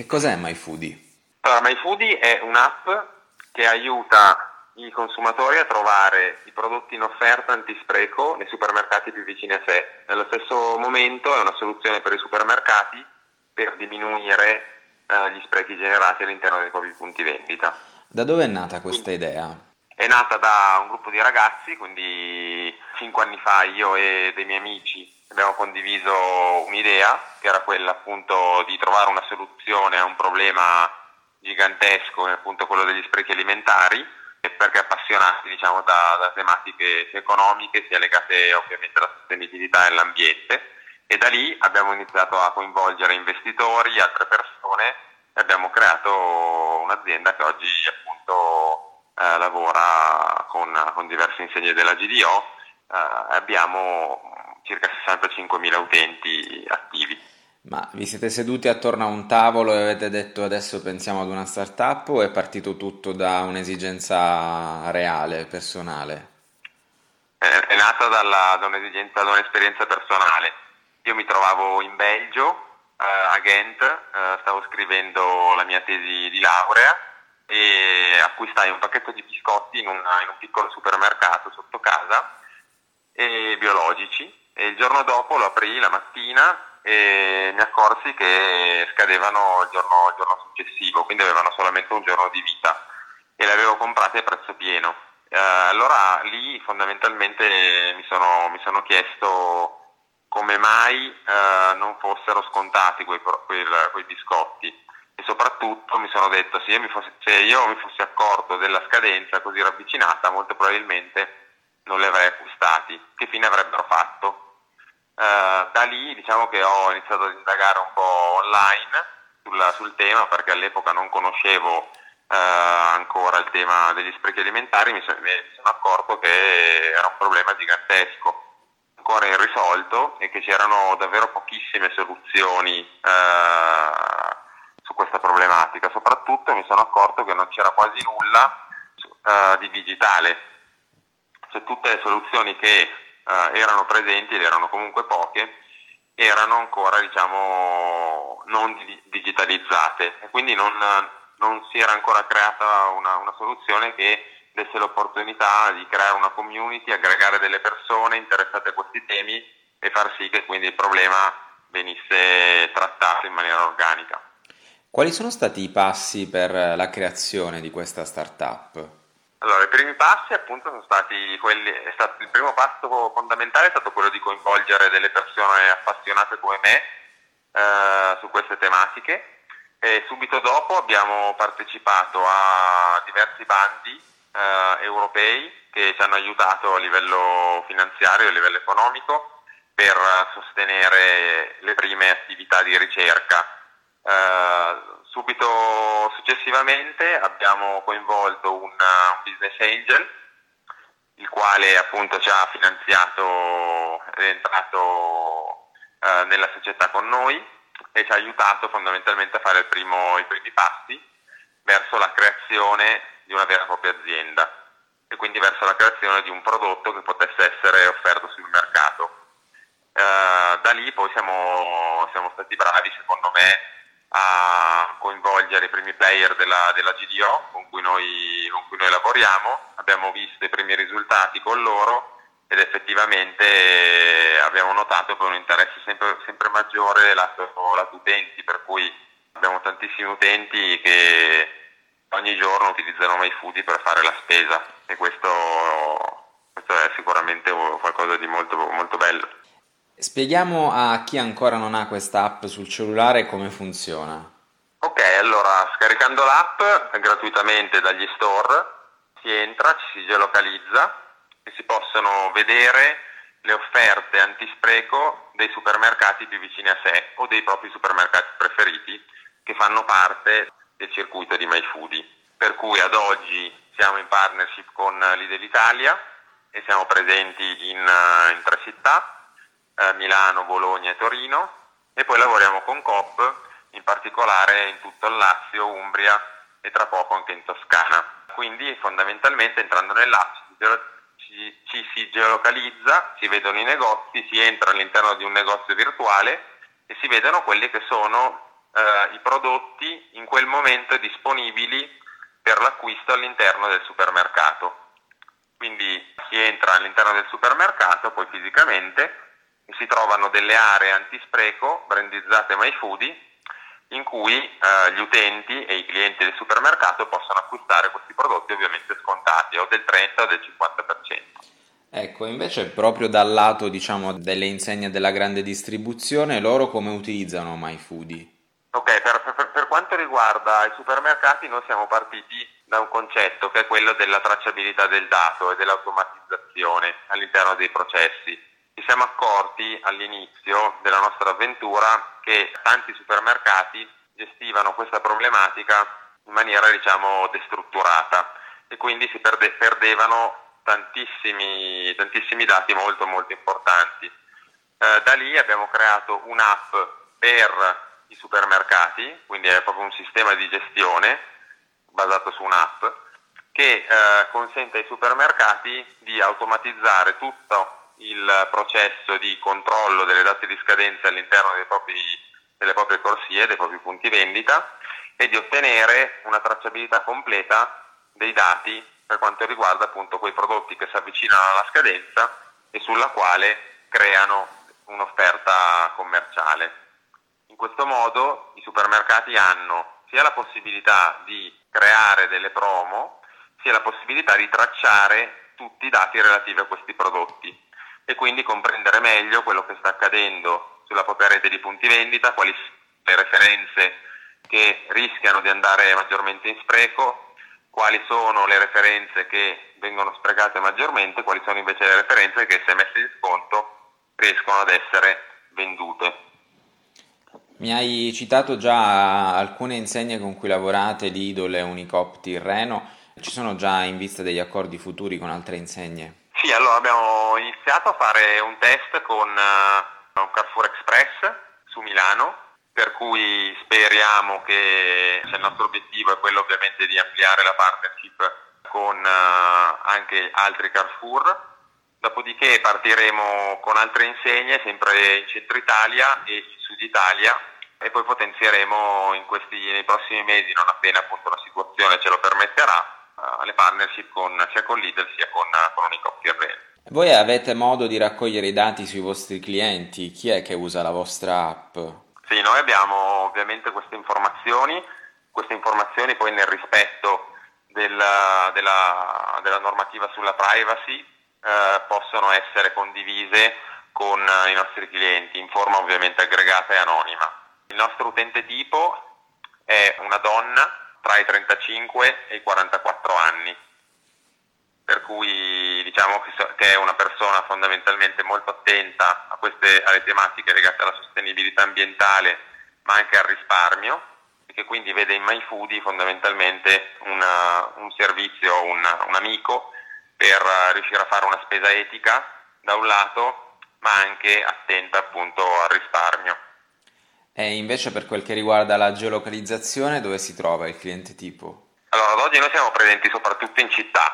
Che cos'è MyFoodie? Allora, MyFoodie è un'app che aiuta i consumatori a trovare i prodotti in offerta antispreco nei supermercati più vicini a sé. Nello stesso momento è una soluzione per i supermercati per diminuire eh, gli sprechi generati all'interno dei propri punti vendita. Da dove è nata questa idea? È nata da un gruppo di ragazzi, quindi cinque anni fa io e dei miei amici abbiamo condiviso un'idea che era quella appunto di trovare una soluzione a un problema gigantesco, appunto quello degli sprechi alimentari perché appassionati diciamo, da, da, tematiche sia economiche sia legate ovviamente alla sostenibilità e all'ambiente. E da lì abbiamo iniziato a coinvolgere investitori, altre persone e abbiamo creato un'azienda che oggi appunto eh, lavora con, con, diverse insegne della GDO e eh, abbiamo circa 65.000 utenti attivi. Ma vi siete seduti attorno a un tavolo e avete detto adesso pensiamo ad una startup o è partito tutto da un'esigenza reale, personale? È, è nata dalla, da un'esigenza, da un'esperienza personale. Io mi trovavo in Belgio, eh, a Ghent, eh, stavo scrivendo la mia tesi di laurea e acquistai un pacchetto di biscotti in, una, in un piccolo supermercato sotto casa, e biologici, e il giorno dopo lo aprì la mattina e mi accorsi che scadevano il giorno, il giorno, successivo, quindi avevano solamente un giorno di vita e le avevo comprate a prezzo pieno. Eh, allora lì fondamentalmente mi sono, mi sono chiesto come mai eh, non fossero scontati quei, quei, quei, biscotti e soprattutto mi sono detto se io, fossi, se io mi fossi accorto della scadenza così ravvicinata molto probabilmente non li avrei acquistati. Che fine avrebbero fatto? Eh, da lì diciamo che ho iniziato ad indagare un po' online sul, sul tema perché all'epoca non conoscevo uh, ancora il tema degli sprechi alimentari, mi, sono, mi sono accorto che era un problema gigantesco ancora irrisolto e che c'erano davvero pochissime soluzioni uh, su questa problematica. Soprattutto mi sono accorto che non c'era quasi nulla di digitale, cioè tutte le soluzioni che eh, erano presenti ed erano comunque poche, erano ancora diciamo, non digitalizzate e quindi non, non si era ancora creata una, una soluzione che desse l'opportunità di creare una community, aggregare delle persone interessate a questi temi e far sì che quindi il problema venisse trattato in maniera organica. Quali sono stati i passi per la creazione di questa startup? Allora, i primi passi appunto sono stati quelli, stato, il primo passo fondamentale è stato quello di coinvolgere delle persone appassionate come me eh, su queste tematiche e subito dopo abbiamo partecipato a diversi bandi eh, europei che ci hanno aiutato a livello finanziario e a livello economico per sostenere le prime attività di ricerca. Eh, Subito successivamente abbiamo coinvolto un, un business angel, il quale appunto ci ha finanziato ed è entrato eh, nella società con noi e ci ha aiutato fondamentalmente a fare primo, i primi passi verso la creazione di una vera e propria azienda e quindi verso la creazione di un prodotto che potesse essere offerto sul mercato. Eh, da lì poi siamo, siamo stati bravi, secondo me, a coinvolgere i primi player della, della GDO con cui, noi, con cui, noi, lavoriamo, abbiamo visto i primi risultati con loro ed effettivamente abbiamo notato poi un interesse sempre, sempre maggiore lato, lato utenti, per cui abbiamo tantissimi utenti che ogni giorno utilizzano MyFoodie per fare la spesa e questo, questo è sicuramente qualcosa di molto, molto bello. Spieghiamo a chi ancora non ha questa app sul cellulare come funziona. Ok, allora scaricando l'app gratuitamente dagli store si entra, ci si geolocalizza e si possono vedere le offerte antispreco dei supermercati più vicini a sé o dei propri supermercati preferiti che fanno parte del circuito di MyFoodie. Per cui ad oggi siamo in partnership con Lidl Italia e siamo presenti in, in tre città eh, Milano, Bologna e Torino e poi lavoriamo con Coop, in particolare in tutto il Lazio, Umbria e tra poco anche in Toscana. Quindi fondamentalmente entrando nell'app ci, ci si geolocalizza, si vedono i negozi, si entra all'interno di un negozio virtuale e si vedono quelli che sono eh, i prodotti in quel momento disponibili per l'acquisto all'interno del supermercato. Quindi si entra all'interno del supermercato, poi fisicamente, si trovano delle aree antispreco brandizzate MyFoodie in cui eh, gli utenti e i clienti del supermercato possono acquistare questi prodotti ovviamente scontati o del 30 o del 50%. Ecco, invece proprio dal lato diciamo delle insegne della grande distribuzione, loro come utilizzano MyFoodie? Ok, per, per, per quanto riguarda i supermercati noi siamo partiti da un concetto che è quello della tracciabilità del dato e dell'automatizzazione all'interno dei processi. Ci siamo accorti all'inizio della nostra avventura che tanti supermercati gestivano questa problematica in maniera diciamo destrutturata e quindi si perde, perdevano tantissimi, tantissimi dati molto molto importanti. Eh, da lì abbiamo creato un'app per i supermercati, quindi è proprio un sistema di gestione basato su un'app che eh, consente ai supermercati di automatizzare tutto il processo di controllo delle date di scadenza all'interno propri, delle proprie corsie, dei propri punti vendita e di ottenere una tracciabilità completa dei dati per quanto riguarda appunto quei prodotti che si avvicinano alla scadenza e sulla quale creano un'offerta commerciale. In questo modo i supermercati hanno sia la possibilità di creare delle promo, sia la possibilità di tracciare tutti i dati relativi a questi prodotti e quindi comprendere meglio quello che sta accadendo sulla propria rete di punti vendita, quali sono le referenze che rischiano di andare maggiormente in spreco, quali sono le referenze che vengono sprecate maggiormente, quali sono invece le referenze che se messe in sconto riescono ad essere vendute. Mi hai citato già alcune insegne con cui lavorate, Lidl, Unicopti, Reno, ci sono già in vista degli accordi futuri con altre insegne? Sì, allora abbiamo iniziato a fare un test con uh, un Carrefour Express su Milano, per cui speriamo che cioè, il nostro obiettivo è quello ovviamente di ampliare la partnership con uh, anche altri Carrefour. Dopodiché partiremo con altre insegne, sempre in centro Italia e in sud Italia, e poi potenzieremo in questi, nei prossimi mesi, non appena appunto la situazione ce lo permetterà, alle partnership con, sia con Lidl sia con, con Unicop Tirreno. Voi avete modo di raccogliere i dati sui vostri clienti? Chi è che usa la vostra app? Sì, noi abbiamo ovviamente queste informazioni, queste informazioni poi nel rispetto della, della, della normativa sulla privacy eh, possono essere condivise con i nostri clienti in forma ovviamente aggregata e anonima. Il nostro utente tipo è una donna tra i 35 e i 44 anni, per cui diciamo che è una persona fondamentalmente molto attenta a queste, alle tematiche legate alla sostenibilità ambientale, ma anche al risparmio, e che quindi vede in MyFoodie fondamentalmente una, un servizio, un, un amico per riuscire a fare una spesa etica da un lato, ma anche attenta appunto al risparmio. E invece per quel che riguarda la geolocalizzazione, dove si trova il cliente tipo? Allora, ad oggi noi siamo presenti soprattutto in città,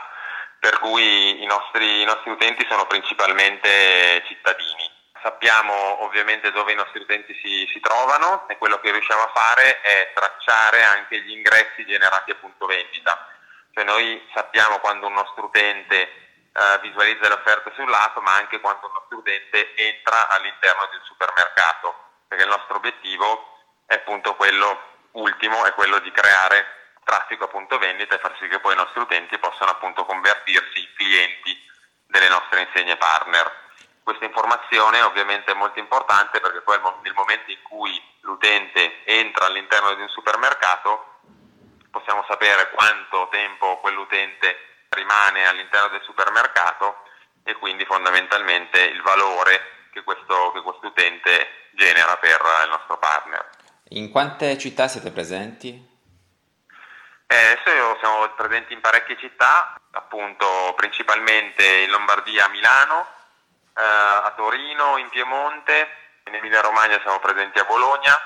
per cui i nostri, i nostri utenti sono principalmente cittadini. Sappiamo ovviamente dove i nostri utenti si, si, trovano e quello che riusciamo a fare è tracciare anche gli ingressi generati a punto vendita. Cioè noi sappiamo quando un nostro utente eh, visualizza le offerte sull'app, ma anche quando un nostro utente entra all'interno di un supermercato perché il nostro obiettivo è appunto quello ultimo, è quello di creare traffico appunto vendita e far sì che poi i nostri utenti possano appunto convertirsi in clienti delle nostre insegne partner. Questa informazione ovviamente è molto importante perché poi nel momento in cui l'utente entra all'interno di un supermercato possiamo sapere quanto tempo quell'utente rimane all'interno del supermercato e quindi fondamentalmente il valore che questo, che utente genera per il nostro partner. In quante città siete presenti? Eh, adesso siamo presenti in parecchie città, appunto principalmente in Lombardia, a Milano, eh, a Torino, in Piemonte, in Emilia Romagna siamo presenti a Bologna,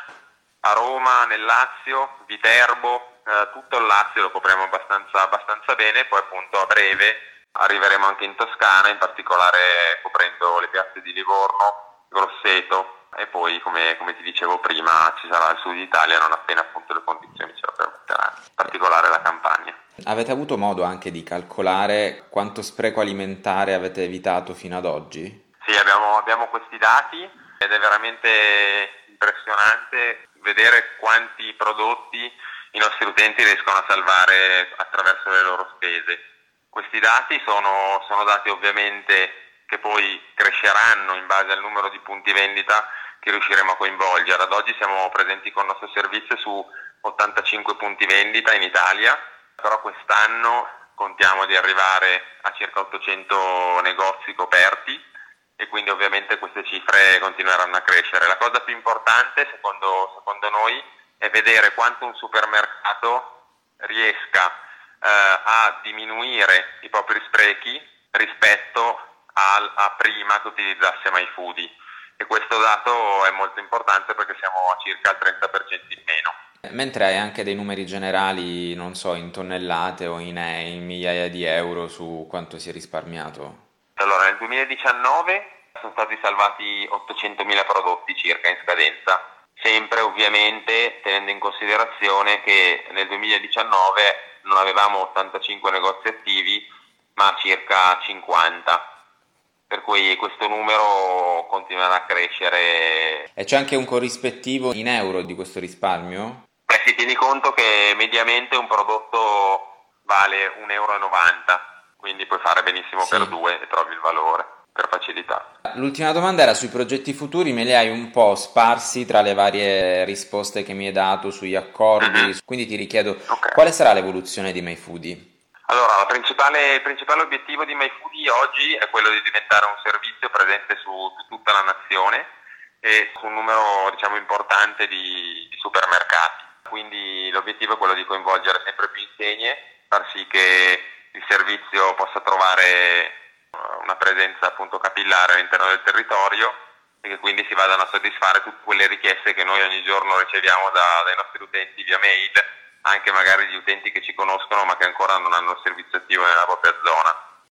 a Roma, nel Lazio, Viterbo, eh, tutto il Lazio lo copriamo abbastanza, abbastanza bene, poi appunto a breve arriveremo anche in Toscana, in particolare coprendo le piazze di Livorno, Grosseto, e poi come, come, ti dicevo prima ci sarà il sud Italia non appena appunto le condizioni ce lo permetteranno, in particolare la campagna. Avete avuto modo anche di calcolare quanto spreco alimentare avete evitato fino ad oggi? Sì, abbiamo, abbiamo questi dati ed è veramente impressionante vedere quanti prodotti i nostri utenti riescono a salvare attraverso le loro spese. Questi dati sono, sono dati ovviamente che poi cresceranno in base al numero di punti vendita che riusciremo a coinvolgere. Ad oggi siamo presenti con il nostro servizio su 85 punti vendita in Italia, però quest'anno contiamo di arrivare a circa 800 negozi coperti e quindi ovviamente queste cifre continueranno a crescere. La cosa più importante secondo, secondo noi è vedere quanto un supermercato riesca eh, a diminuire i propri sprechi rispetto a, a prima che utilizzasse MyFoodie e questo dato è molto importante perché siamo a circa il 30% in meno. Mentre hai anche dei numeri generali, non so, in tonnellate o in, in migliaia di euro su quanto si è risparmiato? Allora, nel 2019 sono stati salvati 800.000 prodotti circa in scadenza, sempre ovviamente tenendo in considerazione che nel 2019 non avevamo 85 negozi attivi, ma circa 50 per cui questo numero continuerà a crescere. E c'è anche un corrispettivo in euro di questo risparmio? Beh, si tieni conto che mediamente un prodotto vale 1,90 euro, quindi puoi fare benissimo sì. per due e trovi il valore per facilità. L'ultima domanda era sui progetti futuri, me li hai un po' sparsi tra le varie risposte che mi hai dato sugli accordi, uh-huh. quindi ti richiedo okay. quale sarà l'evoluzione di MyFoodie? Allora, principale, il principale obiettivo di MyFoodie oggi è quello di diventare un servizio presente su, su tutta la nazione e su un numero diciamo, importante di, di, supermercati. Quindi l'obiettivo è quello di coinvolgere sempre più insegne, far sì che il servizio possa trovare una presenza appunto capillare all'interno del territorio e che quindi si vadano a soddisfare tutte quelle richieste che noi ogni giorno riceviamo da, dai nostri utenti via mail anche magari di utenti che ci conoscono ma che ancora non hanno il servizio attivo nella propria zona.